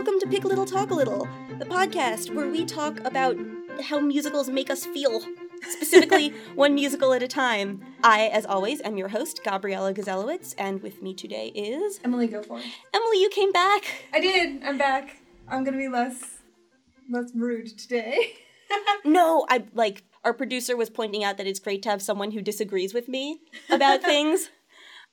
welcome to Pick a Little Talk a Little, the podcast where we talk about how musicals make us feel, specifically one musical at a time. I, as always, am your host, Gabriella Gazelowitz, and with me today is Emily, go for it. Emily. You came back. I did. I'm back. I'm gonna be less, less rude today. No, I like our producer was pointing out that it's great to have someone who disagrees with me about things.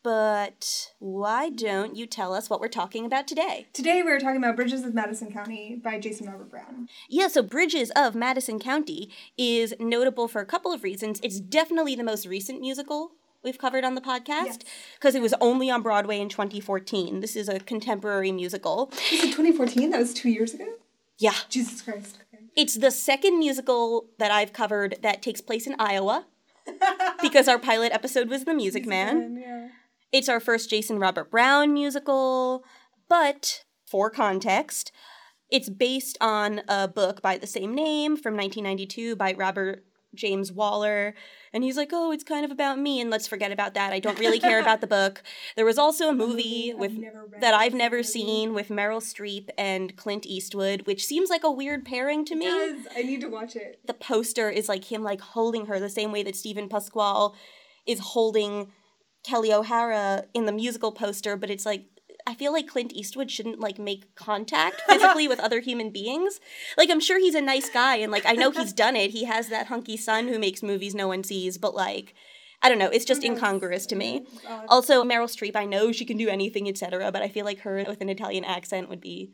But why don't you tell us what we're talking about today? today we are talking about Bridges of Madison County by Jason Robert Brown. Yeah, so Bridges of Madison County is notable for a couple of reasons. It's definitely the most recent musical we've covered on the podcast Yes. because it was only on Broadway in 2014. This is a contemporary musical. Is it 2014? That was two years ago. Yeah. Jesus Christ. Okay. It's the second musical that I've covered that takes place in Iowa because our pilot episode was The Music Man. Yeah. It's our first Jason Robert Brown musical, but for context, it's based on a book by the same name from 1992 by Robert James Waller. And he's like, oh, it's kind of about me, and let's forget about that. I don't really care about the book. There was also a movie I've with read that I've never seen with Meryl Streep and Clint Eastwood, which seems like a weird pairing to me Yes, I need to watch it. the poster is like him like holding her the same way that Steven Pasquale is holding Kelli O'Hara in the musical poster, but it's like I feel like Clint Eastwood shouldn't like make contact physically with other human beings. Like I'm sure he's a nice guy and like I know he's done it. He has that hunky son who makes movies no one sees, but like I don't know, it's just incongruous to me. Uh, Also Meryl Streep, I know she can do anything, etc., but I feel like her with an Italian accent would be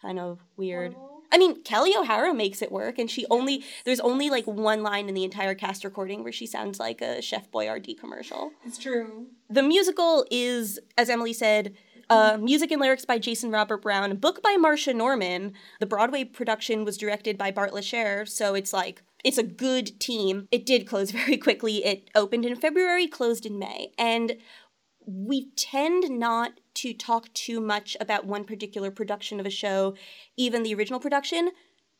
kind of weird. I mean, Kelli O'Hara makes it work, and she only there's only like one line in the entire cast recording where she sounds like a Chef Boyardee commercial. it's true. The musical is, as Emily said, uh, music and lyrics by Jason Robert Brown, book by Marsha Norman. The Broadway production was directed by Bartlett Sher, so it's like it's a good team. It did close very quickly. It opened in February, closed in May, and we tend not to talk too much about one particular production of a show, even the original production.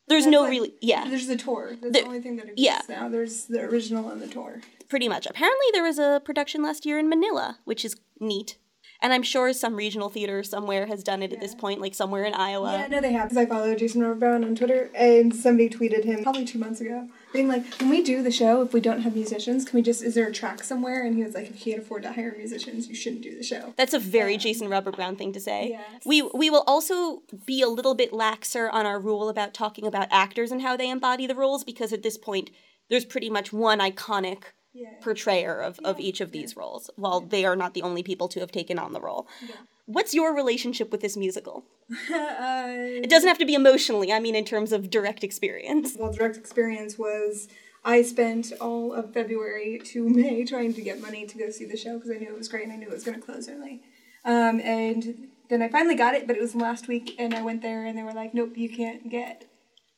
There's That's no like- really, yeah, There's the tour. That's The- the only thing that yeah. exists now. There's the original and the tour. pretty much. Apparently, there was a production last year in Manila, which is neat. And I'm sure some regional theater somewhere has done it at this point, like somewhere in Iowa. yeah, no, they have. Because I follow Jason Robert Brown on Twitter, and somebody tweeted him probably two months ago, being like, "When we do the show, if we don't have musicians, can we just? Is there a track somewhere?" And he was like, "If you can't afford to hire musicians, you shouldn't do the show." That's a very Yeah. Jason Robert Brown thing to say. Yes. We we will also be a little bit laxer on our rule about talking about actors and how they embody the roles because at this point there's pretty much one iconic Yeah. portrayer of, of Yeah, each of these roles, while they are not the only people to have taken on the role. What's your relationship with this musical? uh, It doesn't have to be emotionally, I mean in terms of direct experience. well, direct experience was I spent all of February to May trying to get money to go see the show because I knew it was great and I knew it was going to close early. Um, and then I finally got it, but it was last week, and I went there and they were like, "Nope, you can't get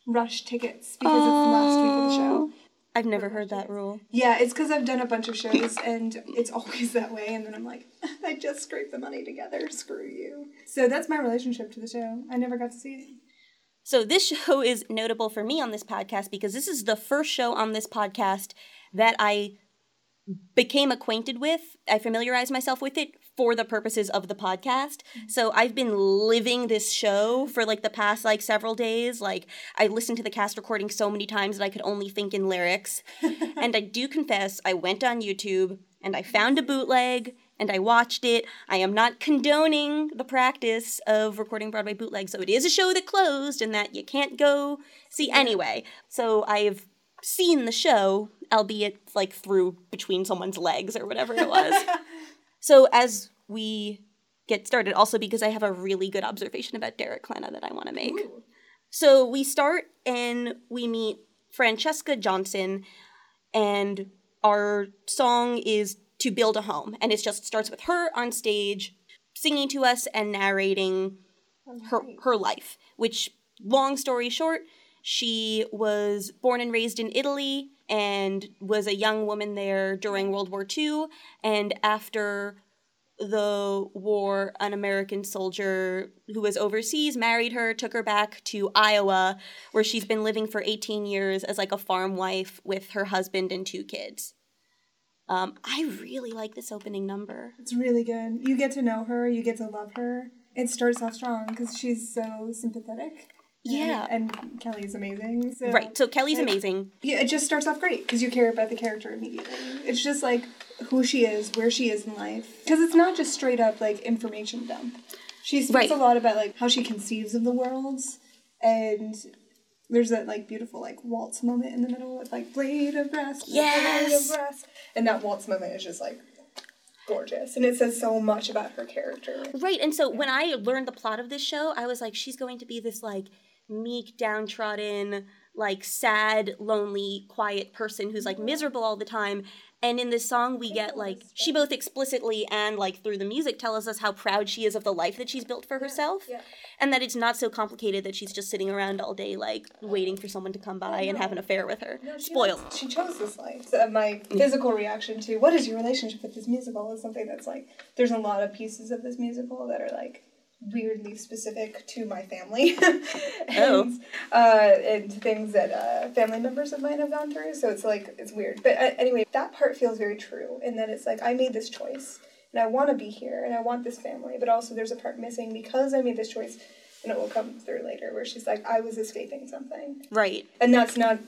rush tickets because it's the last week of the show." I've never heard that rule. Yeah, it's because I've done a bunch of shows and it's always that way. And then I'm like, I just scraped the money together. Screw you. So that's my relationship to the show. I never got to see it. So this show is notable for me on this podcast because this is the first show on this podcast that I became acquainted with. I familiarized myself with it for the purposes of the podcast. Mm-hmm. So I've been living this show for like the past like several days. Like I listened to the cast recording so many times that I could only think in lyrics. and I do confess I went on YouTube and I found a bootleg and I watched it. I am not condoning the practice of recording Broadway bootlegs. So it is a show that closed and that you can't go see anyway. So I've seen the show, albeit like through between someone's legs or whatever it was. so as we get started, also because I have a really good observation about Derek Klena that I want to make. Ooh. So we start and we meet Francesca Johnson, and our song is To Build a Home. And it just starts with her on stage singing to us and narrating her, her life, which, long story short, she was born and raised in Italy and was a young woman there during World War II. And after the war, an American soldier who was overseas married her, took her back to Iowa, where she's been living for 18 years as like a farm wife with her husband and two kids. Um, I really like this opening number. It's really good. You get to know her, you get to love her, it starts off strong because she's so sympathetic. Yeah. And, and Kelli's amazing. So. Right. So Kelli's Like, amazing. Yeah, it just starts off great because you care about the character immediately. It's just like who she is, where she is in life. Because it's not just straight up like information dump. She speaks Right. a lot about like how she conceives of the worlds, and there's that like beautiful like waltz moment in the middle with like blade of grass, blade Yes! of grass, and that waltz moment is just like gorgeous, and it says so much about her character. Right. And so when I learned the plot of this show, I was like, she's going to be this like meek, downtrodden, like sad, lonely, quiet person who's like miserable all the time. And in this song, we get like she both explicitly and like through the music tells us how proud she is of the life that she's built for herself, yeah. and that it's not so complicated that she's just sitting around all day like waiting for someone to come by and have an affair with her. No, she Spoiled. She chose this life. So my physical reaction to what is your relationship with this musical is something that's like there's a lot of pieces of this musical that are like weirdly specific to my family and, Oh. uh, and things that uh, family members of mine have gone through. So it's like it's weird. But uh, anyway, that part feels very true. And then it's like I made this choice and I want to be here and I want this family, but also there's a part missing because I made this choice. And it will come through later, where she's like, I was escaping something Right. and that's not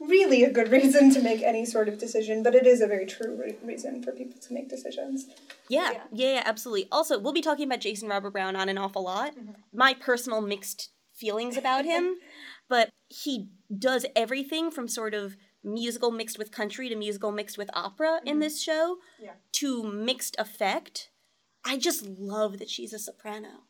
really a good reason to make any sort of decision, but it is a very true re- reason for people to make decisions. Yeah, Yeah. yeah, yeah, absolutely. Also, we'll be talking about Jason Robert Brown on an awful lot. Mm-hmm. My personal mixed feelings about him, but he does everything from sort of musical mixed with country to musical mixed with opera in mm-hmm. this show Yeah. to mixed effect. I just love that she's a soprano.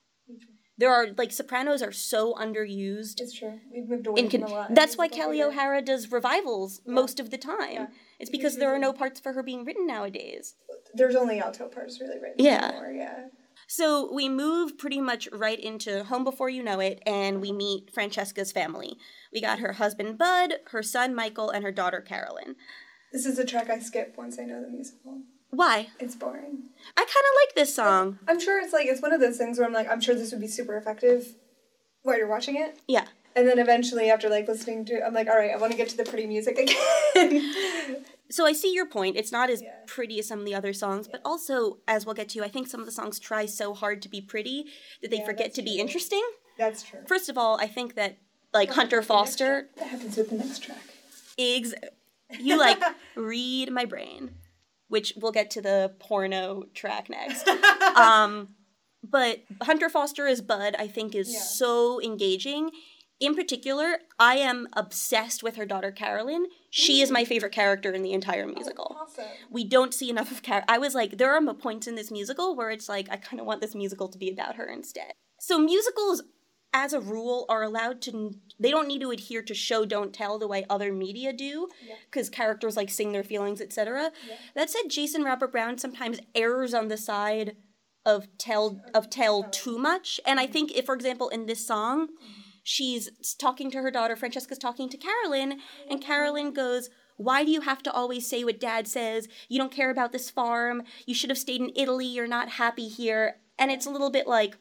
There are like sopranos are so underused. It's true. We've moved away In from a lot. that's why Kelli. O'Hara does revivals most of the time. Yeah. It's because there are no parts for her being written nowadays. There's only alto parts really written Yeah. anymore, yeah. So we move pretty much right into Home Before You Know It, and we meet Francesca's family. We got her husband Bud, her son Michael, and her daughter Carolyn. This is a track I skip once I know the musical. Why? It's boring. I kind of like this song. I'm sure it's like it's one of those things where I'm like, I'm sure this would be super effective while you're watching it. Yeah. And then eventually after like listening to it, I'm like, all right, I want to get to the pretty music again. So I see your point. It's not as Yeah. pretty as some of the other songs, but also, as we'll get to, I think some of the songs try so hard to be pretty that they Yeah, forget to be interesting. That's true. First of all, I think that like Hunter Foster That happens with the next track. Ex- you like read my brain, which we'll get to the porno track next. um, but Hunter Foster as Bud, I think, is Yeah. so engaging. In particular, I am obsessed with her daughter Carolyn. She is my favorite character in the entire musical. Awesome. We don't see enough of Carol. I was like, there are points in this musical where it's like, I kind of want this musical to be about her instead. So musicals, as a rule, are allowed to. They don't need to adhere to show don't tell the way other media do, Yeah. because characters like sing their feelings, etc. Yeah. That said, Jason Robert Brown sometimes errs on the side of tell of tell too much, and I think if, for example, in this song. She's talking to her daughter, Francesca's talking to Carolyn, and Carolyn goes, Why do you have to always say what dad says? You don't care about this farm. You should have stayed in Italy. You're not happy here. And it's a little bit like,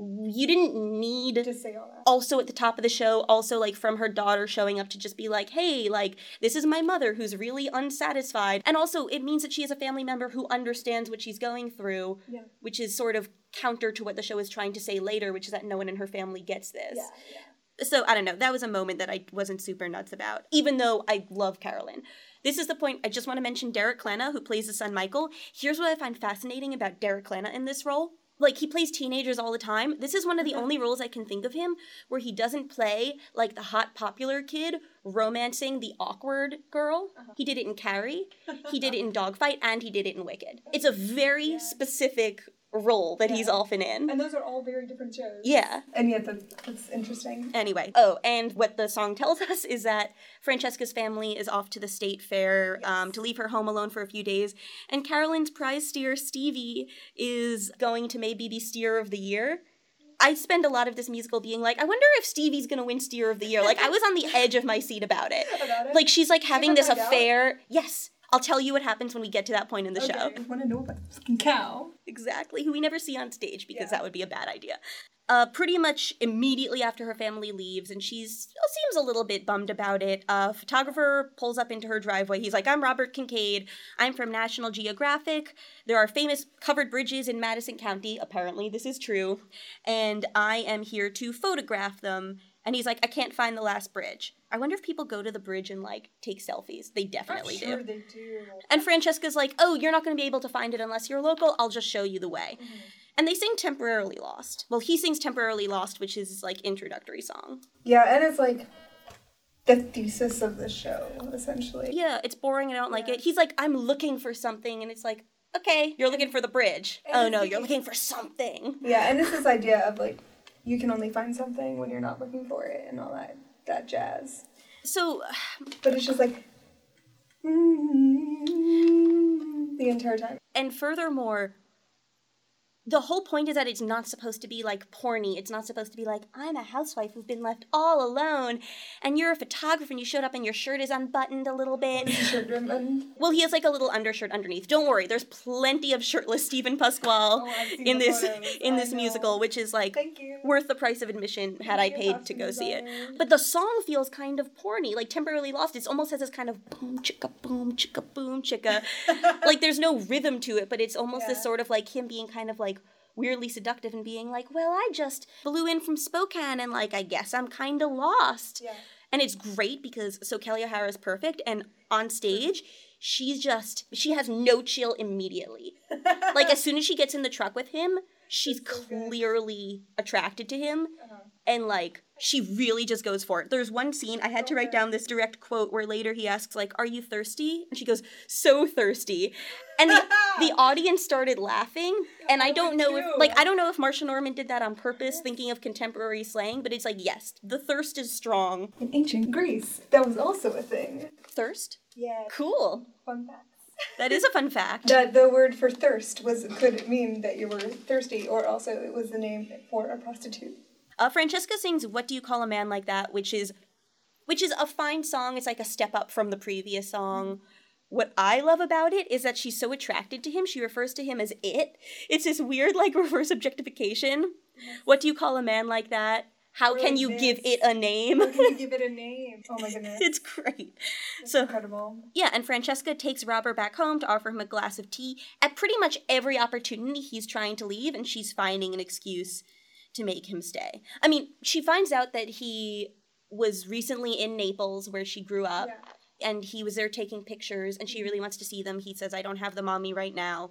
you didn't need To say all that. also at the top of the show, also like from her daughter showing up to just be like, hey, like, this is my mother who's really unsatisfied. And also, it means that she has a family member who understands what she's going through, Yeah. which is sort of counter to what the show is trying to say later, which is that no one in her family gets this. Yeah. yeah. So I don't know. That was a moment that I wasn't super nuts about, even though I love Carolyn. This is the point. I just want to mention Derek Klena, who plays the son Michael. Here's what I find fascinating about Derek Klena in this role. Like, he plays teenagers all the time. This is one of the mm-hmm. only roles I can think of him where he doesn't play like the hot, popular kid romancing the awkward girl. Uh-huh. He did it in Carrie, he did it in Dogfight, and he did it in Wicked. It's a very specific role that he's often in. And those are all very different shows. Yeah. And yet that's, that's interesting. Anyway, oh, and what the song tells us is that Francesca's family is off to the state fair um, to leave her home alone for a few days, and Carolyn's prize steer, Stevie, is going to maybe be steer of the year. I spend a lot of this musical being like, I wonder if Stevie's gonna win steer of the year. Like, I was on the edge of my seat about it. About it? Like, she's like having this find out? affair. Yes, I'll tell you what happens when we get to that point in the show. I want to know about the fucking cow. Exactly, who we never see on stage because Yeah. that would be a bad idea. uh, pretty much immediately after her family leaves, and she's seems a little bit bummed about it. A photographer pulls up into her driveway. He's like, "I'm Robert Kincaid. I'm from National Geographic. There are famous covered bridges in Madison County. Apparently, this is true, and I am here to photograph them." And he's like, "I can't find the last bridge." I wonder if people go to the bridge and like take selfies. They definitely I'm sure do. they do. And Francesca's like, "Oh, you're not going to be able to find it unless you're local. I'll just show you the way." Mm-hmm. And they sing "Temporarily Lost." Well, he sings "Temporarily Lost," which is his like introductory song. Yeah, and it's like the thesis of the show, essentially. Yeah, it's boring. I don't like it. He's like, "I'm looking for something," and it's like, "Okay, you're looking for the bridge." And Oh no, you're looking for something. Yeah, and it's this idea of like you can only find something when you're not looking for it and all that that jazz. So, But it's just like the entire time. and furthermore, the whole point is that it's not supposed to be like porny. It's not supposed to be like, I'm a housewife who's been left all alone, and you're a photographer and you showed up and your shirt is unbuttoned a little bit. Well, he has like a little undershirt underneath. Don't worry, there's plenty of shirtless Steven Pasquale Oh, in this in this musical, which is like worth the price of admission had I Thank you, paid to go see it. designer. But the song feels kind of porny, like temporarily lost. It almost has this kind of boom chicka boom chicka boom chicka. like there's no rhythm to it, but it's almost this sort of like him being kind of like weirdly seductive and being like, "Well, I just flew in from Spokane and like I guess I'm kind of lost." Yeah. And it's great because so Kelli O'Hara is perfect and on stage she's just she has no chill immediately. like as soon as she gets in the truck with him, she's so good. clearly attracted to him Uh-huh. and like she really just goes for it. There's one scene I had to write down this direct quote where later he asks like, "Are you thirsty?" and she goes, "So thirsty," and the, the audience started laughing. And I I don't know if like I don't know if Marsha Norman did that on purpose, thinking of contemporary slang, but it's like yes, the thirst is strong. In ancient Greece, that was also a thing. Thirst, Yeah. cool. Fun facts. That is a fun fact. That the word for thirst was could mean that you were thirsty, or also it was the name for a prostitute. Uh, Francesca sings "What Do You Call a Man Like That," which is, which is a fine song. It's like a step up from the previous song. What I love about it is that she's so attracted to him. She refers to him as it. It's this weird like reverse objectification. What do you call a man like that? How can Really you give it a name? How can you give it a name? Oh my goodness. it's great. It's So incredible. yeah, and Francesca takes Robert back home to offer him a glass of tea at pretty much every opportunity he's trying to leave, and she's finding an excuse to make him stay. I mean, she finds out that he was recently in Naples, where she grew up, Yeah. and he was there taking pictures, and she really wants to see them. He says, I don't have them on me right now.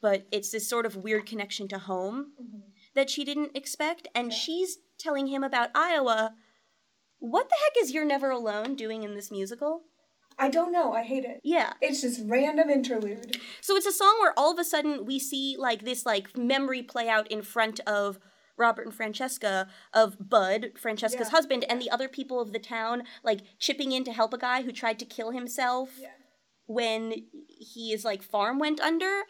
But it's this sort of weird connection to home Mhm. that she didn't expect, and Yeah. she's telling him about Iowa. What the heck is You're Never Alone doing in this musical? I don't know. I hate it. Yeah. It's just random interlude. So it's a song where all of a sudden we see like this like memory play out in front of Robert and Francesca of Bud, Francesca's Yeah. husband, and the other people of the town like chipping in to help a guy who tried to kill himself Yeah. when his like farm went under.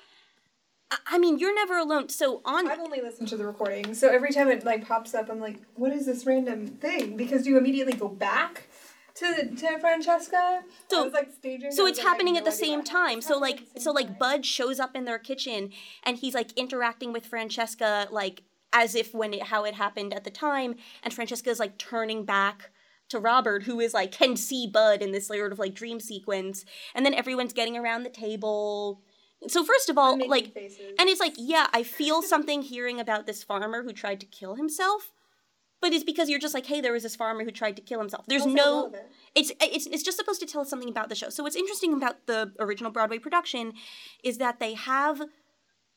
I- I mean, you're never alone. So on I've only listened to the recording, so every time it like pops up, I'm like, "What is this random thing?" Because you immediately go back to to Francesca. So- like staging. so it's happening at the same time so like so like bud shows up in their kitchen and he's like interacting with francesca like as if when it how it happened at the time and francesca is like turning back to robert who is like can see bud in this sort of like dream sequence and then everyone's getting around the table so first of all like faces. and it's like yeah i feel something hearing about this farmer who tried to kill himself but it's because you're just like hey there was this farmer who tried to kill himself there's no relevant. it's it's it's just supposed to tell us something about the show. So what's interesting about the original Broadway production is that they have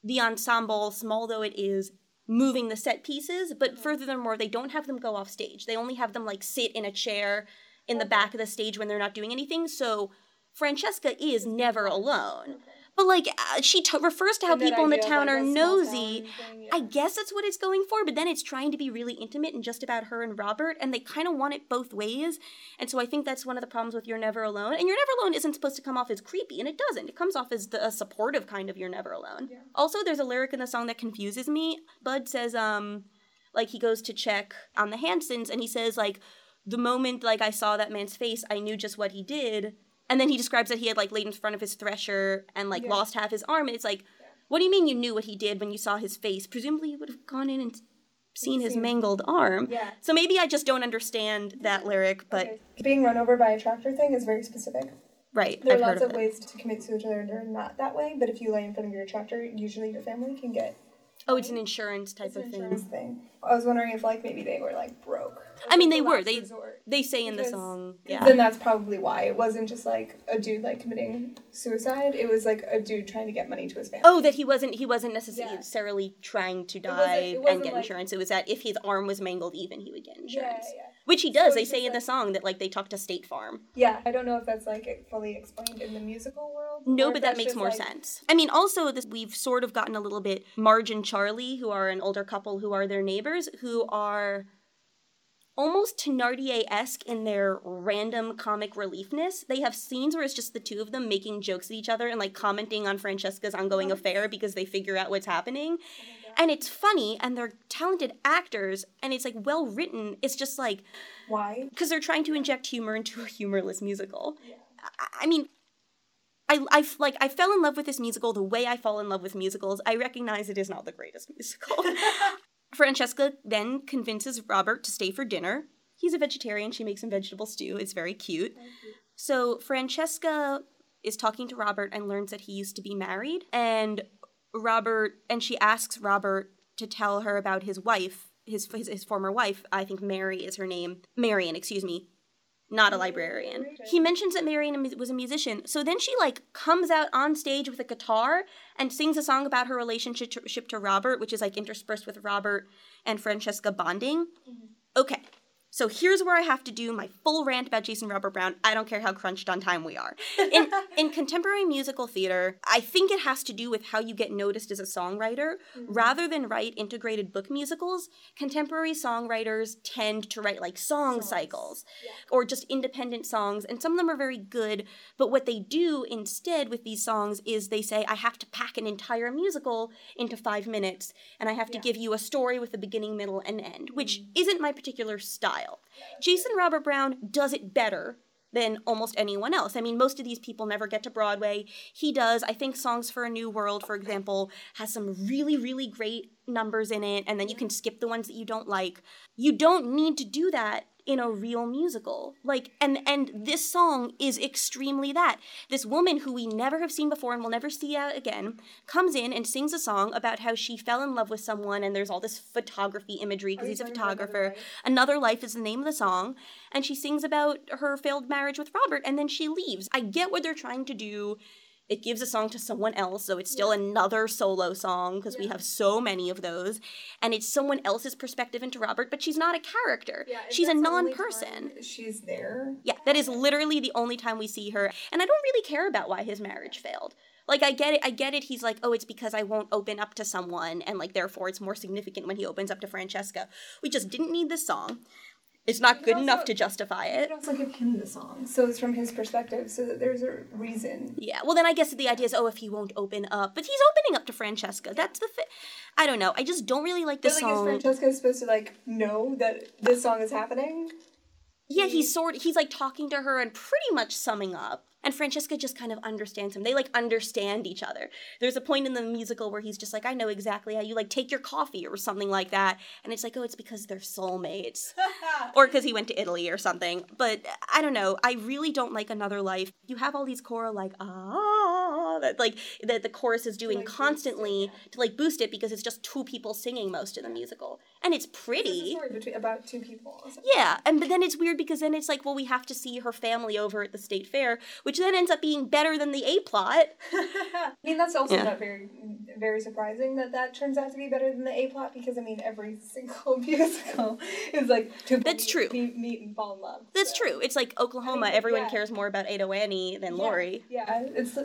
the ensemble, small though it is, moving the set pieces, but furthermore, they don't have them go off stage. They only have them like sit in a chair in the back of the stage when they're not doing anything. So Francesca is never alone. But like uh, she t- refers to how And people in the town are nosy. thing, I guess that's what it's going for, but then it's trying to be really intimate and just about her and Robert, and they kind of want it both ways. And so I think that's one of the problems with You're Never Alone. And You're Never Alone isn't supposed to come off as creepy, and it doesn't. It comes off as the, a supportive kind of You're Never Alone. Yeah. Also, there's a lyric in the song that confuses me. Bud says, um, like he goes to check on the Hansons, and he says, like, the moment like I saw that man's face, I knew just what he did. And then he describes that he had like laid in front of his thresher and like Yeah. lost half his arm, and it's like, what do you mean you knew what he did when you saw his face? Presumably you would have gone in and seen his mangled arm. Yeah. So maybe I just don't understand that lyric, but Okay. Being run over by a tractor thing is very specific. right, There I've are heard lots of of ways to commit suicide or not that way, but if you lay in front of your tractor, usually your family can get Oh, it's an insurance type it's an of insurance thing. thing. I was wondering if like maybe they were like broke. I mean, they the were. They resort. they say in the song, yeah. Then that's probably why it wasn't just like a dude like committing suicide. It was like a dude trying to get money to his family. Oh, that he wasn't he wasn't Yeah. necessarily trying to wasn't- die it and wasn't get like- insurance. It was that if his arm was mangled even, he would get yeah, insurance. yeah, Which he does. So they say in the song that like they talk to State Farm. yeah. I don't know if that's like fully explained in the musical world. No, but that makes more like- sense. I mean, also this we've sort of gotten a little bit Marge and Charlie, who are an older couple who are their neighbors, who are almost Thenardier esque in their random comic reliefness. They have scenes where it's just the two of them making jokes at each other and like commenting on Francesca's ongoing affair because they figure out what's happening. And it's funny, and they're talented actors, and it's like well written. It's just like Why? because they're trying to inject humor into a humorless musical. I, I mean, I, I like I fell in love with this musical the way I fall in love with musicals. I recognize it is not the greatest musical. Francesca then convinces Robert to stay for dinner. He's a vegetarian. She makes him vegetable stew. It's very cute. So Francesca is talking to Robert and learns that he used to be married. And Robert and she asks Robert to tell her about his wife, his his, his former wife. I think Mary is her name. Marion, excuse me. Not a librarian. He mentions that Marion was a musician. So then she like comes out on stage with a guitar and sings a song about her relationship to, to Robert, which is like interspersed with Robert and Francesca bonding. Mm-hmm. Okay. So here's where I have to do my full rant about Jason Robert Brown. I don't care how crunched on time we are. In, in contemporary musical theater, I think it has to do with how you get noticed as a songwriter. Mm-hmm. Rather than write integrated book musicals, contemporary songwriters tend to write like song cycles or just independent songs, and some of them are very good. But what they do instead with these songs is they say, I have to pack an entire musical into five minutes, and I have to give you a story with a beginning, middle, and end, which mm. isn't my particular style. Jason Robert Brown does it better than almost anyone else. I mean, most of these people never get to Broadway. He does. I think Songs for a New World, for example, has some really, really great numbers in it, and then you can skip the ones that you don't like. You don't need to do that in a real musical. Like and and this song is extremely that. This woman who we never have seen before and will never see again comes in and sings a song about how she fell in love with someone and there's all this photography imagery because he's a about Another photographer. Life? Another Life is the name of the song, and she sings about her failed marriage with Robert, and then she leaves. I get what they're trying to do. It gives a song to someone else, so it's still another solo song because we have so many of those, and it's someone else's perspective into Robert, but she's not a character. Yeah, she's a that's the only non-person. She's there. Yeah, that is literally the only time we see her, and I don't really care about why his marriage failed. Like I get it, I get it. He's like, oh, it's because I won't open up to someone, and like therefore it's more significant when he opens up to Francesca. We just didn't need this song. It's not good also- enough to justify You it. could also give him the song, so it's from his perspective, so that there's a reason. Yeah, well then I guess the idea is, oh, if he won't open up, but he's opening up to Francesca. That's the thing. I don't know. I just don't really like this like, is song. Francesca supposed to like know that this song is happening? Yeah, he's sort he's like talking to her and pretty much summing up. And Francesca just kind of understands him. They like understand each other. There's a point in the musical where he's just like, I know exactly how you like take your coffee or something like that. And it's like, oh, it's because they're soulmates. or because he went to Italy or something. But I don't know. I really don't like Another Life. You have all these choral like ah that like that the chorus is doing like, it, constantly to like boost it because it's just two people singing most of the musical. And it's It's pretty. story between about two people. Yeah, and but then it's weird because then it's like, well, we have to see her family over at the state fair, which then ends up being better than the A plot. I mean, that's also Yeah. not very, very surprising that that turns out to be better than the A plot because I mean, every single musical is like people That's meet, true. Meet, meet and fall in love. That's so. true. It's like Oklahoma. I mean, Everyone yeah. cares more about Ado Annie than Laurey. Yeah, it's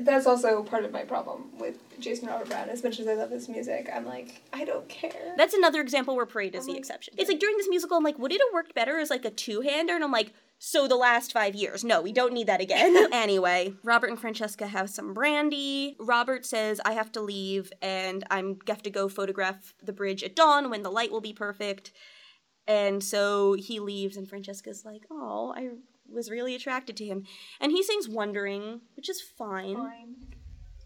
that's also part of my problem with Jason Robert Brown. As much as I love his music, I'm like, I don't care. That's another example where Parade is the like- exception. It's like during this musical, I'm like, would it have worked better as like a two hander? And I'm like, so the last five years. No, we don't need that again. anyway, Robert and Francesca have some brandy. Robert says, I have to leave and I'm have to go photograph the bridge at dawn when the light will be perfect. And so he leaves, and Francesca's like, oh, I was really attracted to him. And he sings Wondering, which is fine. fine.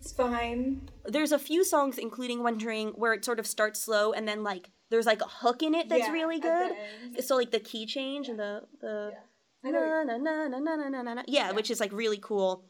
It's fine. There's a few songs, including Wondering, where it sort of starts slow and then like there's like a hook in it that's Yeah, really good. So like the key change and the the know na, na, na, na, na, na, na, na. Yeah, which is like really cool.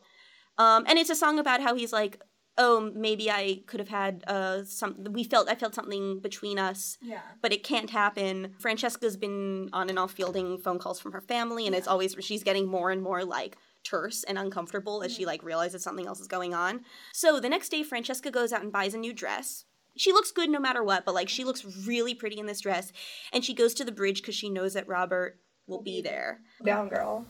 Um, and it's a song about how he's like, oh, maybe I could have had uh some. We felt I felt something between us, Yeah. but it can't happen. Francesca's been on and off fielding phone calls from her family, and it's always she's getting more and more like terse and uncomfortable as she like realizes something else is going on. So the next day, Francesca goes out and buys a new dress. She looks good no matter what, but like she looks really pretty in this dress, and she goes to the bridge because she knows that Robert will be there. Down girl.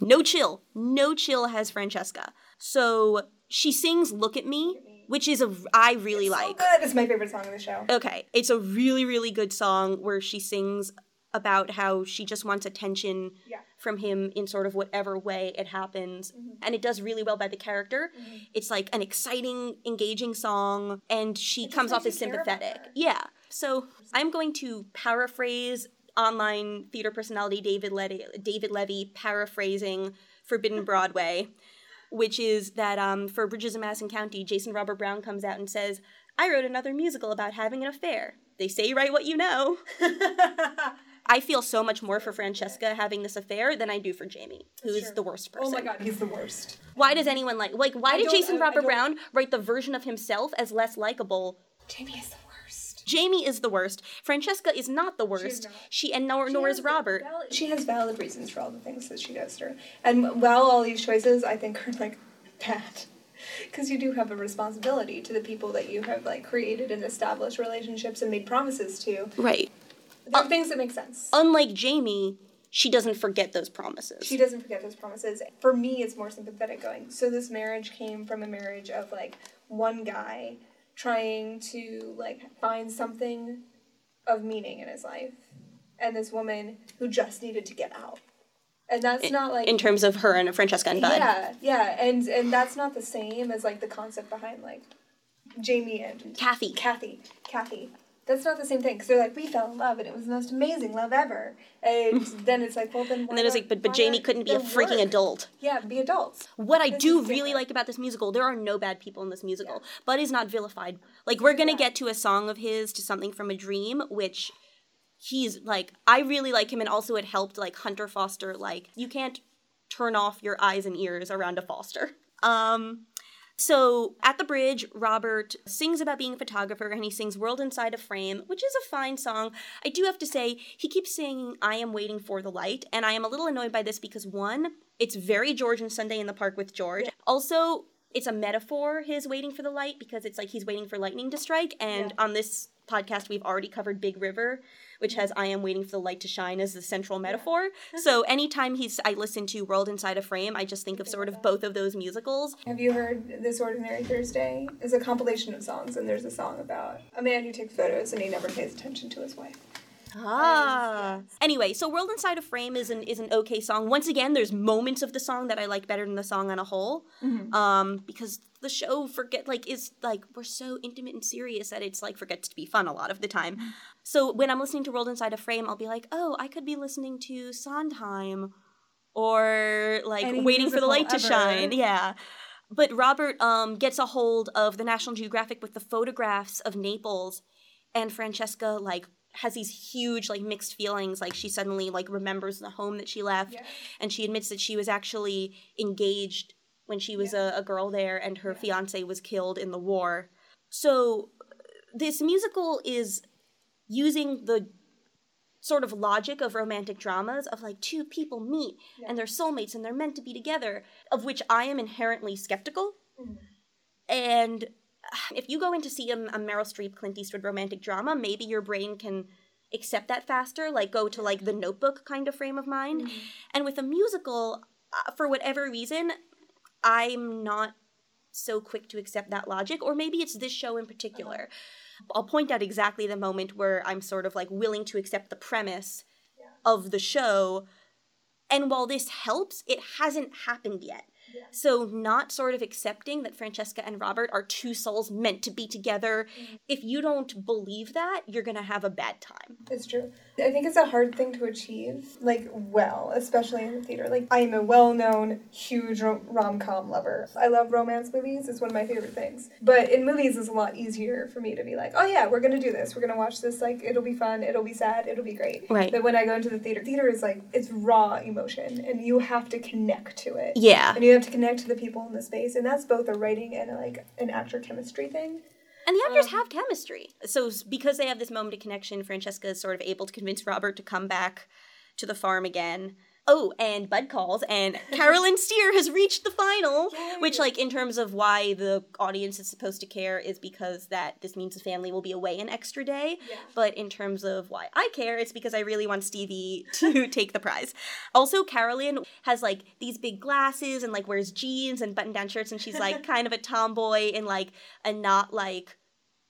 No chill. No chill has Francesca. So she sings Look at Me, which is a I really So like. good. It's my favorite song of the show. Okay, it's a really really good song where she sings about how she just wants attention Yeah. from him in sort of whatever way it happens mm-hmm. and it does really well by the character. Mm-hmm. It's like an exciting, engaging song and she comes off as you care about sympathetic. Yeah. So, I'm going to paraphrase online theater personality David David Levy paraphrasing Forbidden Broadway, which is that um, for Bridges of Madison County, Jason Robert Brown comes out and says, I wrote another musical about having an affair. They say you write what you know. I feel so much more for Francesca having this affair than I do for Jamie, who is true. the worst person. oh my god, he's the worst. Why does anyone like like why I did Jason I- I Robert don't- Brown write the version of himself as less likable? Jamie is the worst. Jamie is the worst. Francesca is not the worst. not. She and nor, nor She is Robert. valid- she has valid reasons for all the things that she does to her. And while all these choices I think are like bad, because you do have a responsibility to the people that you have like created and established relationships and made promises to. Right. There are things that make sense. Unlike Jamie, she doesn't forget those promises. She doesn't forget those promises. For me, it's more sympathetic going. So this marriage came from a marriage of like one guy trying to like find something of meaning in his life, and this woman who just needed to get out. And that's not like in terms of her and Francesca and Bud. yeah, yeah, and and that's not the same as like the concept behind like Jamie and Kathy. Kathy, Kathy. That's not the same thing because they're like we fell in love and it was the most amazing love ever, and then it's like well then. And then it was like, but but Jamie couldn't be a freaking adult. Yeah, be adults. What I This do really different. like about this musical, there are no bad people in this musical. Bud is not vilified. Like we're gonna Yeah. get to a song of his to something from a dream, which he's like I really like him and also it helped like Hunter Foster like you can't turn off your eyes and ears around a Foster. Um so at the bridge, Robert sings about being a photographer and he sings World Inside a Frame, which is a fine song. I do have to say, he keeps singing I Am Waiting for the Light, and I am a little annoyed by this because one, it's very George and Sunday in the Park with George. Also, it's a metaphor, his waiting for the light, because it's like he's waiting for lightning to strike. And on this podcast, we've already covered Big River, which has I am waiting for the light to shine as the central metaphor. so anytime he's I listen to World Inside a Frame, I just think of sort of both of those musicals. Have you heard This Ordinary Thursday? It's a compilation of songs, and there's a song about a man who takes photos and he never pays attention to his wife. Ah. Anyway, so World Inside a Frame is an is an okay song. Once again, there's moments of the song that I like better than the song on a whole. Um, because the show forget like is like we're so intimate and serious that it's like forgets to be fun a lot of the time. So when I'm listening to World Inside a Frame, I'll be like, oh, I could be listening to Sondheim or like Any waiting for the light to shine. Yeah. But Robert um, gets a hold of the National Geographic with the photographs of Naples, and Francesca like has these huge like mixed feelings. Like she suddenly like remembers the home that she left, Yeah. and she admits that she was actually engaged when she was a, a girl there, and her fiance was killed in the war. So this musical is using the sort of logic of romantic dramas of like two people meet and they're soulmates and they're meant to be together, of which I am inherently skeptical. And uh, if you go in to see a, a Meryl Streep, Clint Eastwood romantic drama, maybe your brain can accept that faster, like go to like the notebook kind of frame of mind. And with a musical, uh, for whatever reason, I'm not so quick to accept that logic, or maybe it's this show in particular. I'll point out exactly the moment where I'm sort of like willing to accept the premise of the show. And while this helps, it hasn't happened yet. So, not sort of accepting that Francesca and Robert are two souls meant to be together, mm. if you don't believe that, you're gonna have a bad time. It's true. I think it's a hard thing to achieve, like, well, especially in the theater. Like, I am a well known, huge rom com lover. I love romance movies, it's one of my favorite things. But in movies, it's a lot easier for me to be like, oh yeah, we're gonna do this, we're gonna watch this, like, it'll be fun, it'll be sad, it'll be great. Right. But when I go into the theater, theater is like, it's raw emotion, and you have to connect to it. Yeah. And you have to connect to the people in the space, and that's both a writing and, a, like, an actor chemistry thing. And the actors Um, have chemistry. So because they have this moment of connection, Francesca is sort of able to convince Robert to come back to the farm again. Oh, and Bud calls, and Carolyn Steer has reached the final. Which, like, in terms of why the audience is supposed to care, is because that this means the family will be away an extra day. Yeah. But in terms of why I care, it's because I really want Stevie to take the prize. Also, Carolyn has like these big glasses and like wears jeans and button down shirts, and she's like kind of a tomboy in like a not like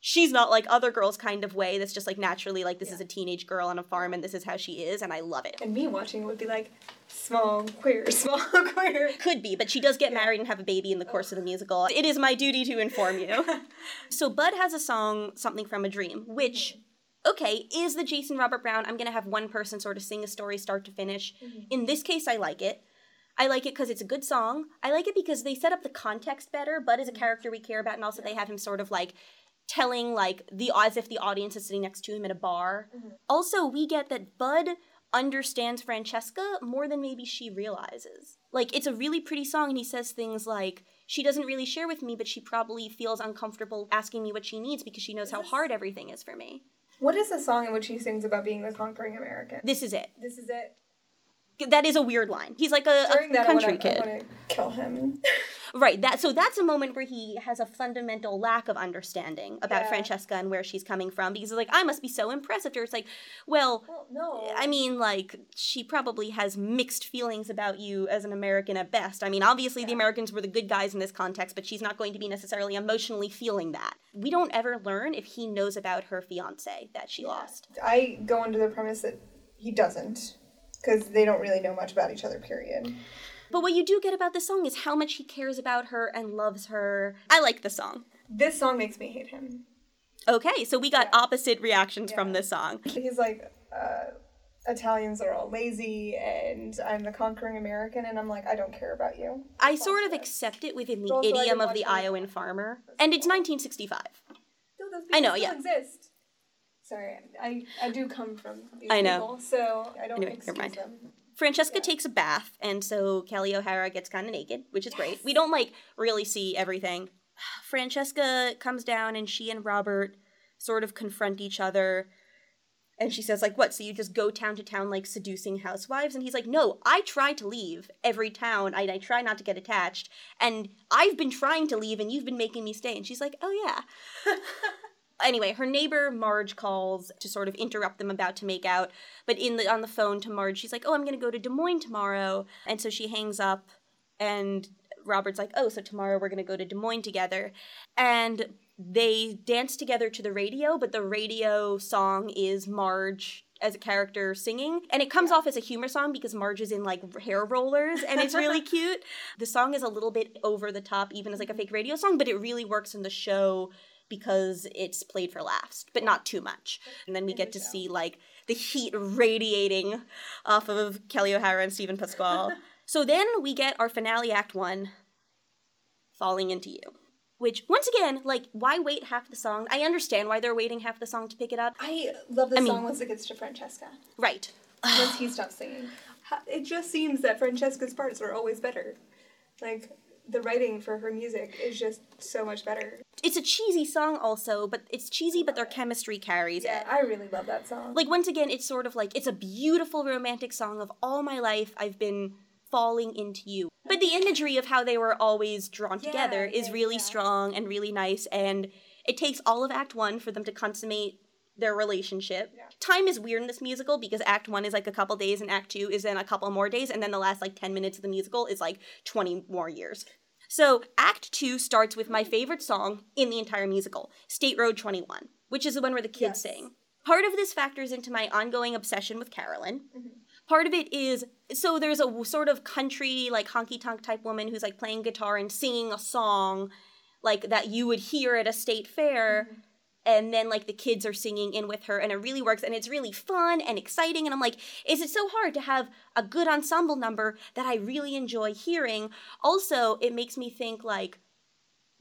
she's not like other girls kind of way that's just like naturally like this is a teenage girl on a farm and this is how she is and I love it. And me watching would be like, small queer, small queer. Could be, but she does get married and have a baby in the course of the musical. It is my duty to inform you. so Bud has a song, Something from a Dream, which, mm-hmm. okay, is the Jason Robert Brown. I'm going to have one person sort of sing a story start to finish. Mm-hmm. In this case, I like it. I like it because it's a good song. I like it because they set up the context better. Bud is a mm-hmm. character we care about, and also they have him sort of like telling like the as if the audience is sitting next to him at a bar. Mm-hmm. Also, we get that Bud understands Francesca more than maybe she realizes. Like it's a really pretty song and he says things like she doesn't really share with me but she probably feels uncomfortable asking me what she needs because she knows how hard everything is for me. What is the song in which he sings about being the conquering American? This is it. This is it. That is a weird line. He's like a, a country I wanna, kid. I want to kill him. Right. That so that's a moment where he has a fundamental lack of understanding about Yeah. Francesca and where she's coming from because he's like, I must be so impressive to her. It's like, well, well, no. I mean, like, she probably has mixed feelings about you as an American at best. I mean, obviously, the Americans were the good guys in this context, but she's not going to be necessarily emotionally feeling that. We don't ever learn if he knows about her fiance that she lost. I go under the premise that he doesn't, because they don't really know much about each other. Period. But what you do get about this song is how much he cares about her and loves her. I like the song. This song makes me hate him. Okay, so we got opposite reactions from this song. He's like, uh, Italians are all lazy, and I'm the conquering American, and I'm like, I don't care about you. I sort of accept it within the idiom of the. Iowan farmer. And it's 1965. No, I know, yeah. Exist. Sorry, I, I do come from these I know. people, so I don't Anyway, excuse never mind. them. Francesca takes a bath, and so Kelli O'Hara gets kind of naked, which is great. We don't like really see everything. Francesca comes down, and she and Robert sort of confront each other. And she says, like, what? So you just go town to town, like, seducing housewives? And he's like, no, I try to leave every town. I, I try not to get attached. And I've been trying to leave, and you've been making me stay. And she's like, oh, yeah. anyway, her neighbor Marge calls to sort of interrupt them about to make out, but in the on the phone to Marge, she's like, "Oh, I'm going to go to Des Moines tomorrow," and so she hangs up, and Robert's like, "Oh, so tomorrow we're going to go to Des Moines together," and they dance together to the radio, but the radio song is Marge as a character singing. And it comes off as a humor song because Marge is in like hair rollers and it's really cute. The song is a little bit over the top even as like a fake radio song, but it really works in the show because it's played for laughs, but not too much. And then we get to see like the heat radiating off of Kelli O'Hara and Steven Pasquale. so then we get our finale act 1 falling into you. Which once again, like why wait half the song? I understand why they're waiting half the song to pick it up. I love this I mean- song once it gets to Francesca. Right. Once he stops singing. It just seems that Francesca's parts are always better. Like, the writing for her music is just so much better. It's a cheesy song also, but it's cheesy but their chemistry carries Yeah, it. I really love that song. like once again it's sort of like it's a beautiful romantic song of all my life i've been falling into you but the imagery of how they were always drawn together is yeah, really yeah. strong and really nice and it takes all of act one for them to consummate their relationship Yeah. time is weird in this musical because act one is like a couple days and act two is then a couple more days and then the last like 10 minutes of the musical is like 20 more years so act two starts with my favorite song in the entire musical state road 21 which is the one where the kids Yes. sing Part of this factors into my ongoing obsession with Carolyn. Mm-hmm. Part of it is so there's a sort of country, like honky tonk type woman who's like playing guitar and singing a song like that you would hear at a state fair. Mm-hmm. And then like the kids are singing in with her and it really works and it's really fun and exciting and i'm like is it so hard to have a good ensemble number that i really enjoy hearing? Also it makes me think like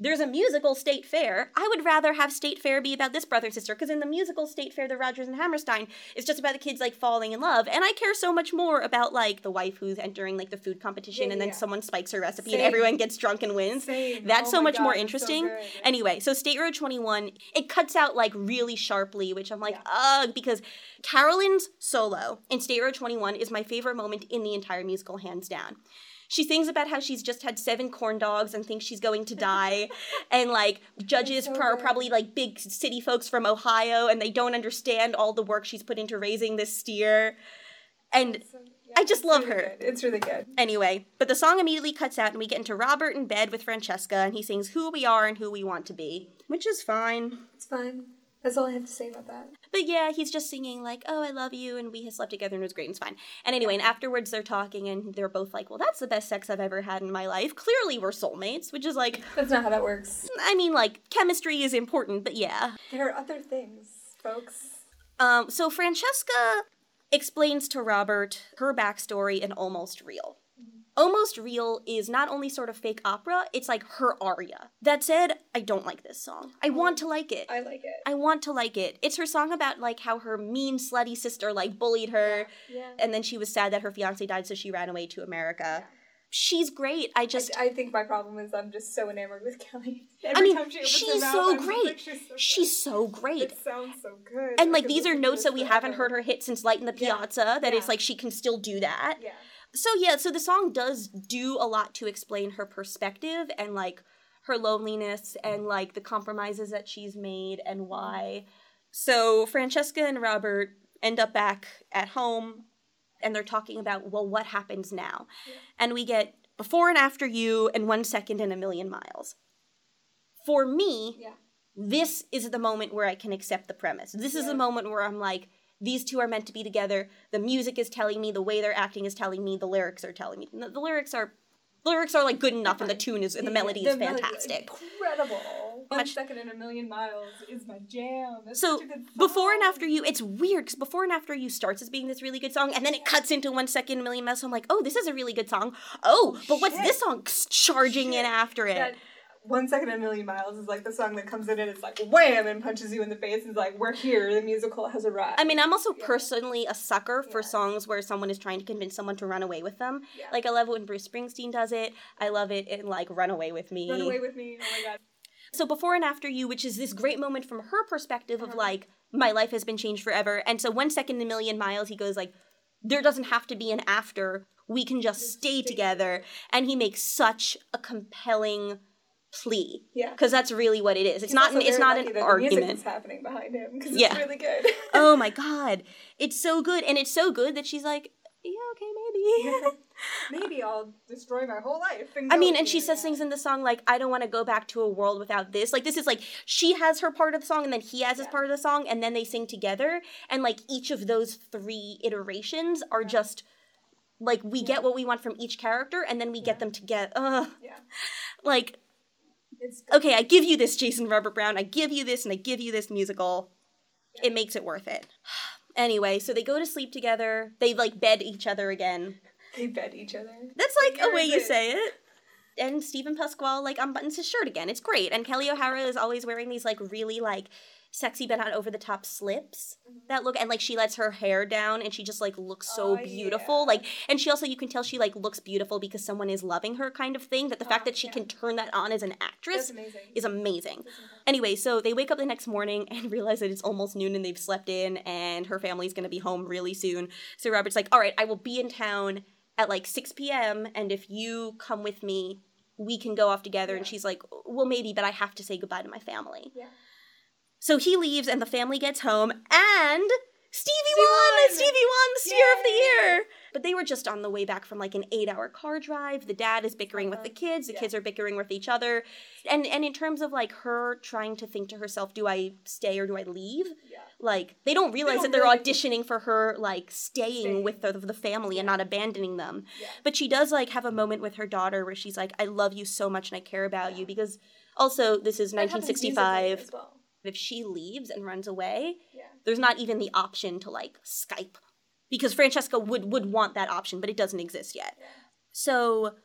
there's a musical state fair. I would rather have state fair be about this brother and sister because in the musical state fair, the Rodgers and Hammerstein, it's just about the kids like falling in love, and I care so much more about like the wife who's entering like the food competition, Yeah, and then yeah. someone spikes her recipe Same. and everyone gets drunk and wins. Same. That's Oh so much more God, so interesting. good. anyway, so State Road 21, it cuts out like really sharply, which I'm like, ugh, because Carolyn's solo in State Road 21 is my favorite moment in the entire musical, hands down. She sings about how she's just had seven corn dogs and thinks she's going to die. and like judges so are probably like big city folks from Ohio and they don't understand all the work she's put into raising this steer. And So, yeah, I just love really her. good. It's really good. Anyway, but the song immediately cuts out and we get into Robert in bed with Francesca and he sings Who We Are and Who We Want to Be, which is fine. It's fine. That's all I have to say about that. But yeah, he's just singing like, "Oh, I love you," and we have slept together and it was great and it's fine. And anyway, and afterwards they're talking and they're both like, "Well, that's the best sex I've ever had in my life. Clearly, we're soulmates," which is like, That's not how that works. I mean, like chemistry is important, but yeah. There are other things, folks. Um, so Francesca explains to Robert her backstory and almost real. Almost Real is not only sort of fake opera, it's like her aria. That said, I don't like this song. I want to like it. I like it. I want to like it. It's her song about like how her mean slutty sister like bullied her Yeah. and then she was sad that her fiance died so she ran away to America. She's great. I just I, I think my problem is I'm just so enamored with Kelli. Every I mean, time she she's mouth, so great. like, she's so she's so great. It sounds so good. And like these are notes that we haven't heard her hit since Light in the Yeah. Piazza that it's like she can still do that. Yeah. So yeah, so the song does do a lot to explain her perspective and like her loneliness and like the compromises that she's made and why. So Francesca and Robert end up back at home and they're talking about well what happens now. And we get before and after you and 1 second in a million miles. For me, Yeah. this is the moment where I can accept the premise. This is the moment where I'm like, these two are meant to be together. The music is telling me, the way they're acting is telling me, the lyrics are telling me. The, the lyrics are the lyrics are like good enough and the tune is and the melody the is melody fantastic. Incredible. One Much- second in a million miles is my jam. That's So such a good before and after you, it's weird because before and after you starts as being this really good song, and then it cuts into one second in a million miles. So I'm like, oh, this is a really good song. Oh, but what's this song charging in after it? That one second in a million miles is like the song that comes in and it's like wham and punches you in the face and is like, We're here, the musical has arrived. I mean, I'm also personally a sucker for Yeah. songs where someone is trying to convince someone to run away with them. Yeah. Like I love it when Bruce Springsteen does it. I love it in like Run Away with Me. Run away with me. Oh my god. So before and after you, which is this great moment from her perspective of Uh-huh. like my life has been changed forever. And so one second in a million miles, he goes like, there doesn't have to be an after. We can just stay stay together. And he makes such a compelling plea Yeah. because that's really what it is. It's He's not an, it's not an that music argument. happening behind him because Yeah. it's really good. oh my god, it's so good, and it's so good that she's like, yeah, okay, maybe. Maybe I'll destroy my whole life. I mean, and she says yeah. things in the song like, I don't want to go back to a world without this. Like, this is like, she has her part of the song, and then he has his part of the song, and then they sing together. And like, each of those three iterations are just like, we get what we want from each character, and then we get them together. Ugh. Yeah. Like. Okay, I give you this, Jason Robert Brown. I give you this, and I give you this musical. It makes it worth it. Anyway, so they go to sleep together. They like bed each other again. They bed each other. That's like a way you it? say it. And Steven Pasquale like unbuttons his shirt again. It's great. And Kelli O'Hara is always wearing these like really like sexy but not over the top slips mm-hmm. that look and like she lets her hair down and she just like looks so Oh, beautiful. yeah. Like and she also you can tell she like looks beautiful because someone is loving her kind of thing. That the fact Oh, that she yeah. can turn that on as an actress amazing. is amazing. Anyway, so they wake up the next morning and realize that it's almost noon and they've slept in and her family's gonna be home really soon. So Robert's like, all right, I will be in town at like 6 p.m. and if you come with me, we can go off together. And she's like, well, maybe, but I have to say goodbye to my family. Yeah. So he leaves and the family gets home and Stevie, won! won! Stevie won the steer of the year! But they were just on the way back from like an eight hour car drive. The dad is bickering with the uh-huh. kids, the Yeah. kids are bickering with each other. And and in terms of like her trying to think to herself, do I stay or do I leave? Yeah. Like they don't realize don't that they're really- auditioning for her like staying, Staying. with the, the family and not abandoning them. Yeah. But she does like have a moment with her daughter where she's like, I love you so much and I care about you because also this is That 1965. If she leaves and runs away, Yeah. there's not even the option to like Skype because Francesca would would want that option, but it doesn't exist yet. So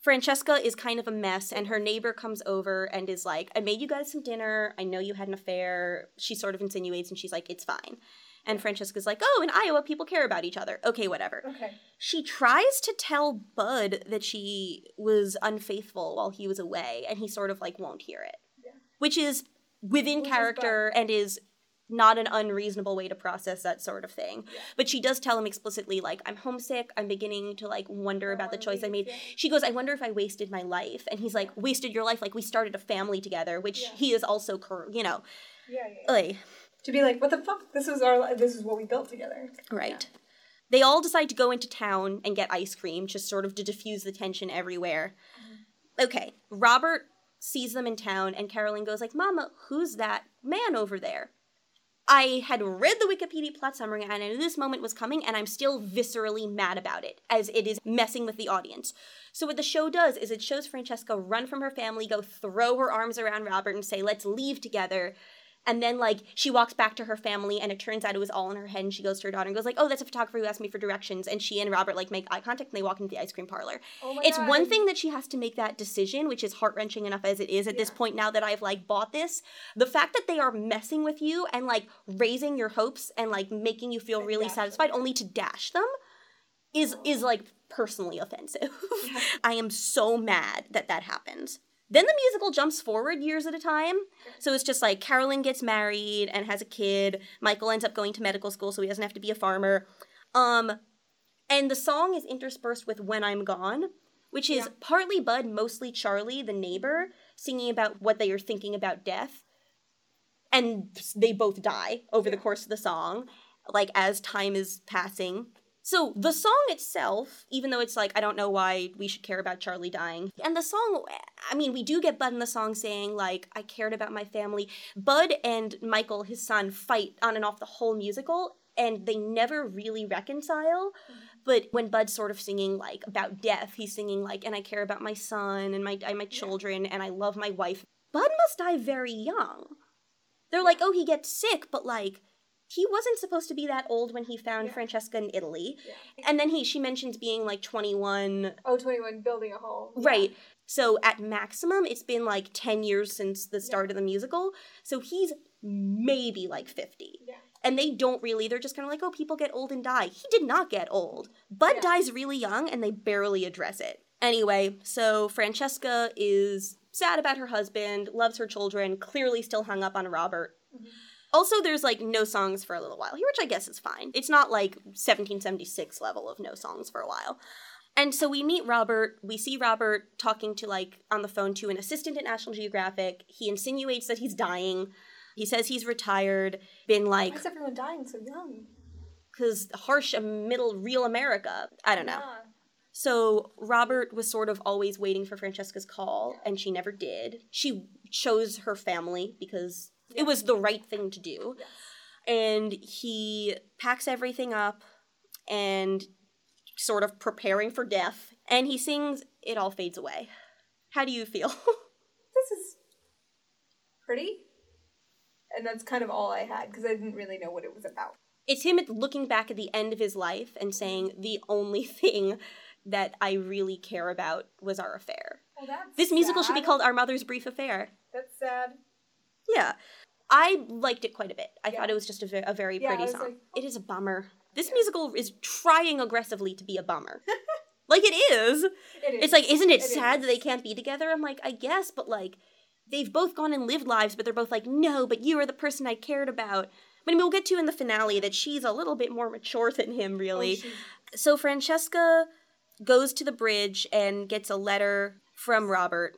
Francesca is kind of a mess, and her neighbor comes over and is like, I made you guys some dinner. I know you had an affair. She sort of insinuates, and she's like, It's fine. And Francesca's like, Oh, in Iowa, people care about each other. Okay, whatever. Okay. She tries to tell Bud that she was unfaithful while he was away, and he sort of like won't hear it. Yeah. Which is within Which is character and is not an unreasonable way to process that sort of thing. Yeah. But she does tell him explicitly, like, I'm homesick. I'm beginning to like wonder about the choice I made. She goes, I wonder if I wasted my life. And he's like, wasted your life? Like, we started a family together, which Yeah. he is also, cur- you know, Yeah, yeah. like, To be like, what the fuck? This was our. li- This is what we built together. Right. They all decide to go into town and get ice cream, just sort of to diffuse the tension everywhere. Mm-hmm. Okay, Robert sees them in town, and Carolyn goes like, "Mama, who's that man over there?" I had read the Wikipedia plot summary, and I knew this moment was coming, and I'm still viscerally mad about it, as it is messing with the audience. So what the show does is it shows Francesca run from her family, go throw her arms around Robert, and say, "Let's leave together." And then like she walks back to her family and it turns out it was all in her head and she goes to her daughter and goes like, Oh, that's a photographer who asked me for directions and she and Robert like make eye contact and they walk into the ice cream parlor. Oh my it's God. one thing that she has to make that decision, which is heart wrenching enough as it is at this point now that I've like bought this. The fact that they are messing with you and like raising your hopes and like making you feel And really satisfied them. only to dash them is is like personally offensive. I am so mad that that happens. Then the musical jumps forward years at a time. So it's just like Carolyn gets married and has a kid. Michael ends up going to medical school so he doesn't have to be a farmer. Um and the song is interspersed with When I'm Gone, which is Yeah. partly Bud, mostly Charlie, the neighbor, singing about what they are thinking about death. And they both die over the course of the song, like as time is passing. So the song itself, even though it's like, I don't know why we should care about Charlie dying. And the song, I mean, we do get Bud in the song saying, like, I cared about my family. Bud and Michael, his son, fight on and off the whole musical, and they never really reconcile. Mm-hmm. But when Bud's sort of singing, like, about death, he's singing, like, and I care about my son and my, and my children, and I love my wife. Bud must die very young. They're like, oh, he gets sick, but like, he wasn't supposed to be that old when he found Yeah. Francesca in Italy. Yeah. And then he she mentions being like 21. Oh, 21, building a home. Yeah. Right. So at maximum it's been like 10 years since the start of the musical. So he's maybe like 50. Yeah. And they don't really they're just kind of like, "Oh, people get old and die." He did not get old. Bud dies really young and they barely address it. Anyway, so Francesca is sad about her husband, loves her children, clearly still hung up on Robert. Mm-hmm. Also, there's like no songs for a little while here, which I guess is fine. It's not like 1776 level of no songs for a while. And so we meet Robert. We see Robert talking to like on the phone to an assistant at National Geographic. He insinuates that he's dying. He says he's retired, been like, Why is everyone dying so young? because harsh middle real America. I don't know. Yeah. So Robert was sort of always waiting for Francesca's call, and she never did. She chose her family because it was the right thing to do. And he packs everything up and sort of preparing for death. And he sings It All Fades Away. How do you feel? This is pretty. And that's kind of all I had because I didn't really know what it was about. it's him looking back at the end of his life and saying, The only thing that I really care about was our affair. Well, This musical should be called Our Mother's Brief Affair. That's sad. Yeah. I liked it quite a bit. I Yeah. thought it was just a, ve- a very Yeah, pretty song. like, oh. it is a bummer. This musical is trying aggressively to be a bummer. like it is. It is. It's like, isn't it, It sad is. that they can't be together? I'm like, I guess, but like, they've both gone and lived lives, but they're both like, no, but you are the person I cared about. But I mean, we'll get to in the finale that she's a little bit more mature than him, Oh, really. she's- So Francesca goes to the bridge and gets a letter from Robert.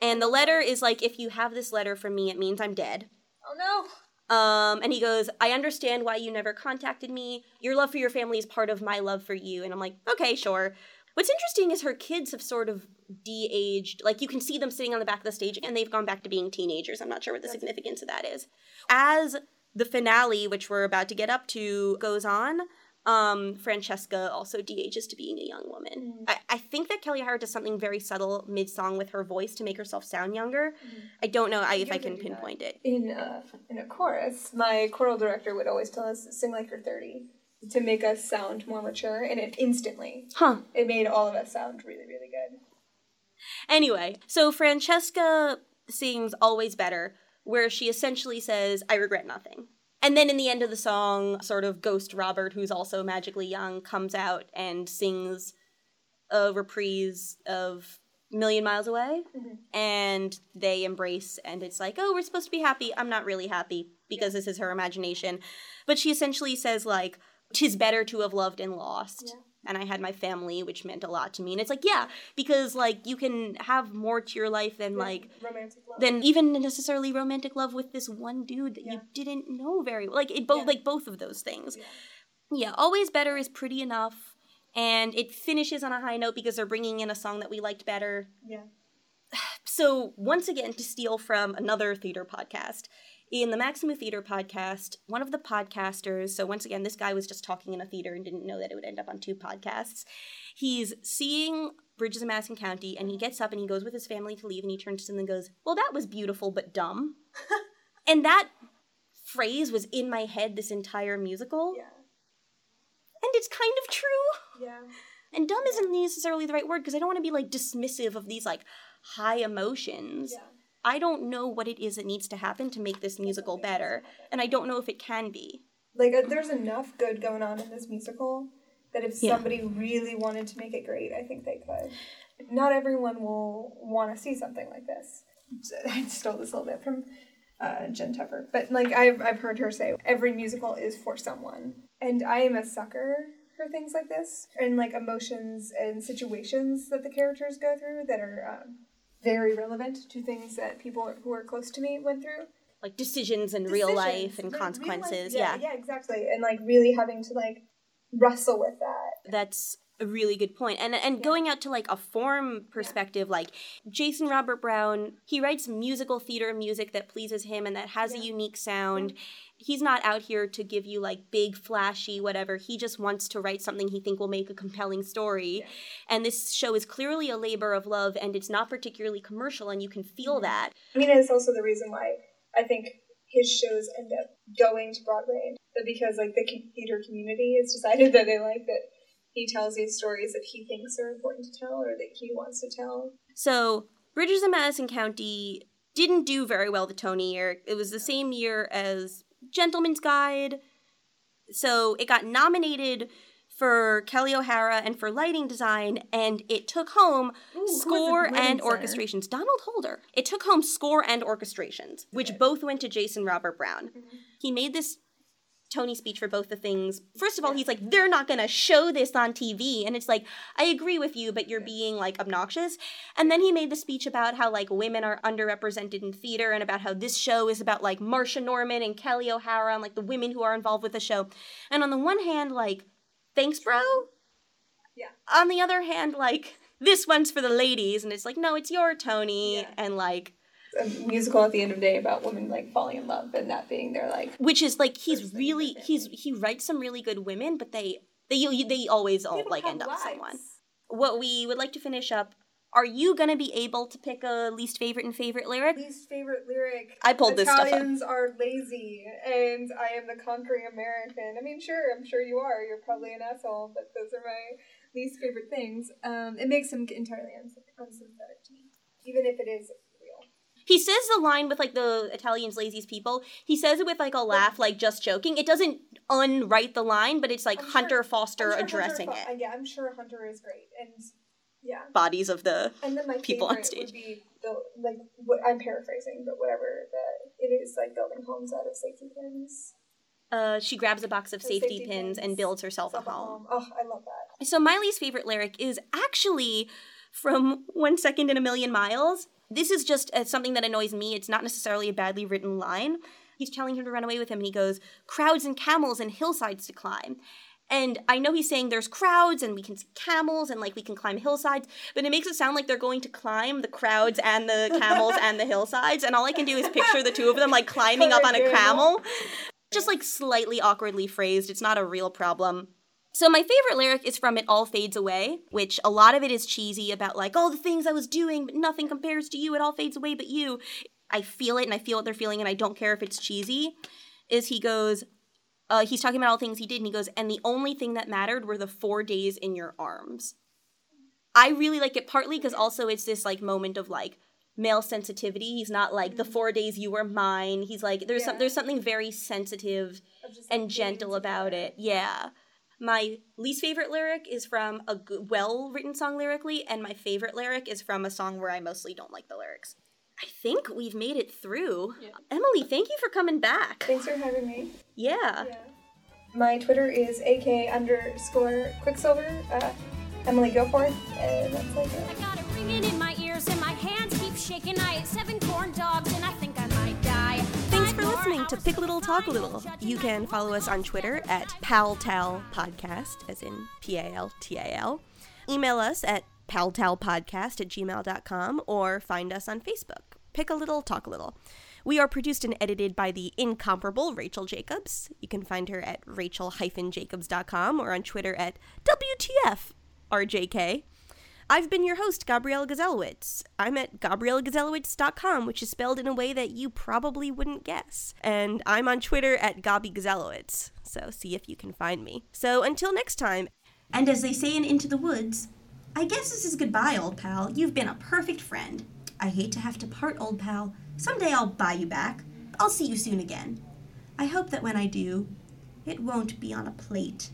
And the letter is like, if you have this letter from me, it means I'm dead. Oh no. Um, and he goes, I understand why you never contacted me. Your love for your family is part of my love for you. And I'm like, okay, sure. What's interesting is her kids have sort of de aged. Like, you can see them sitting on the back of the stage and they've gone back to being teenagers. I'm not sure what the significance of that is. As the finale, which we're about to get up to, goes on, Um, Francesca also de-ages to being a young woman. Mm. I, I think that Kelli O'Hara does something very subtle mid-song with her voice to make herself sound younger. Mhm. I don't know I, if I can can do that. pinpoint it. in uh, in a chorus, my choral director would always tell us to sing like you're 30 to make us sound more mature, and it instantly Huh. it made all of us sound really really good. Anyway, so Francesca sings Always Better, where she essentially says, I regret nothing. And then in the end of the song, sort of Ghost Robert, who's also magically young, comes out and sings a reprise of Million Miles Away. Mhm. And they embrace, and it's like, oh, we're supposed to be happy. I'm not really happy because this is her imagination. But she essentially says, like, tis better to have loved and lost. Yeah. And I had my family, which meant a lot to me. And it's like, yeah, because like you can have more to your life than like romantic love. than even necessarily romantic love with this one dude that Yeah. you didn't know very well. Like it both Yeah. like both of those things. Yeah. Yeah, always better is pretty enough. And it finishes on a high note because they're bringing in a song that we liked better. yeah. So, once again, to steal from another theater podcast, in the Maximum Theater podcast, one of the podcasters, so once again, this guy was just talking in a theater and didn't know that it would end up on two podcasts. He's seeing Bridges of Madison County and he gets up and he goes with his family to leave and he turns to them and goes, Well, that was beautiful but dumb. and that phrase was in my head this entire musical. Yeah. And it's kind of true. Yeah. And dumb isn't necessarily the right word because I don't want to be like dismissive of these like high emotions. Yeah. I don't know what it is that needs to happen to make this musical better, and I don't know if it can be. Like uh, there's enough good going on in this musical that if Yeah. somebody really wanted to make it great, I think they could. Not everyone will want to see something like this. I stole this a little bit from uh, Jen Tupper, but like I've I've heard her say, every musical is for someone, and I am a sucker for things like this and like emotions and situations that the characters go through that are um, very relevant to things that people who are close to me went through Like decisions in real life and re- real life- consequences. yeah, yeah. yeah, exactly. And like really having to like wrestle with that. That's a really good point. And and going out to like a form perspective, like Jason Robert Brown, he writes musical theater music that pleases him and that has a unique sound. He's not out here to give you like big flashy whatever. He just wants to write something he think will make a compelling story. Yeah. And this show is clearly a labor of love and it's not particularly commercial and you can feel Mhm. that. I mean, it's also the reason why I think his shows end up going to Broadway, but because like the theater community has decided that they like that he tells these stories that he thinks are important to tell or that he wants to tell. So, Bridges in Madison County didn't do very well the Tony year. It was the same year as Gentleman's Guide. So, it got nominated for Kelli O'Hara and for lighting design, and it took home Ooh, who was the score and orchestrations. Donald Holder. It took home score and orchestrations, which both went to Jason Robert Brown. Mhm. He made this Tony speech for both the things. First of all, he's like, they're not gonna show this on TV. And it's like, I agree with you, but you're being like obnoxious. And then he made the speech about how like women are underrepresented in theater and about how this show is about like Marsha Norman and Kelli O'Hara and like the women who are involved with the show. And on the one hand, like, thanks, bro. Yeah. On the other hand, like, this one's for the ladies. And it's like, no, it's your Tony. Yeah. And like, A musical at the end of the day about women like falling in love and that being their like which is like he's really he's he writes some really good women but they they they always all They like end up with someone what we would like to finish up are you gonna be able to pick a least favorite and favorite lyric least favorite lyric. I pulled this stuff up. Italians are lazy, and I am the conquering American. I mean, sure, I'm sure you are. You're probably an asshole, but those are my least favorite things. Um, it makes him entirely uns- unsympathetic to me, even if it is. He says the line with like the italians laziest people he says it with like a laugh like just joking it doesn't unwrite the line but it's like sure- hunter foster sure addressing Hunter, it Yeah, I'm sure Hunter is great, and yeah. bodies of the And then my People on favorite stage. would be the like what I'm paraphrasing, but whatever the it is like building homes out of safety pins. uh she grabs a box of safety, safety pins, and builds herself a at home Oh, I love that. So Miley's favorite lyric is actually from One Second in a Million Miles. This is just uh, something that annoys me. It's not necessarily a badly written line. He's telling him to run away with him, and he goes, "Crowds and camels and hillsides to climb." And I know he's saying there's crowds and we can see camels and like we can climb hillsides, but it makes it sound like they're going to climb the crowds and the camels and the hillsides. And all I can do is picture the two of them like climbing up on a camel. Just like slightly awkwardly phrased. It's not a real problem. So my favorite lyric is from It All Fades Away, which a lot of it is cheesy about like all the things I was doing, but nothing compares to you. It all fades away but you. I feel it and I feel what they're feeling and I don't care if it's cheesy. Is he goes, uh, he's talking about all things he did and he goes, and the only thing that mattered were the four days in your arms. I really like it partly because also it's this like moment of like male sensitivity. He's not like the four days you were mine. He's like there's some there's something very sensitive and gentle about it. Yeah. My least favorite lyric is from a well written song lyrically, and my favorite lyric is from a song where I mostly don't like the lyrics. I think we've made it through. Emily, thank you for coming back. Thanks for having me. Yeah. My Twitter is ak underscore quicksilver. Uh, Emily Goforth, and that's like I it. got it ringing in my ears and my hands keep shaking. I ate seven corn dogs listening to Pick a Little Talk a Little. You can follow us on Twitter at PalTal Podcast, as in P A L T A L. Email us at paltalpodcast at gmail.com or find us on Facebook. Pick a Little Talk a Little. We are produced and edited by the incomparable Rachel Jacobs. You can find her at rachel-jacobs.com or on Twitter at WTFRJK. I've been your host, Gabrielle Gazelowitz. I'm at GabrielleGazelowitz.com, which is spelled in a way that you probably wouldn't guess. And I'm on Twitter at Gabi Gazelowitz, so see if you can find me. So until next time, and as they say in Into the Woods, I guess this is goodbye, old pal. You've been a perfect friend. I hate to have to part, old pal. Someday I'll buy you back. I'll see you soon again. I hope that when I do, it won't be on a plate.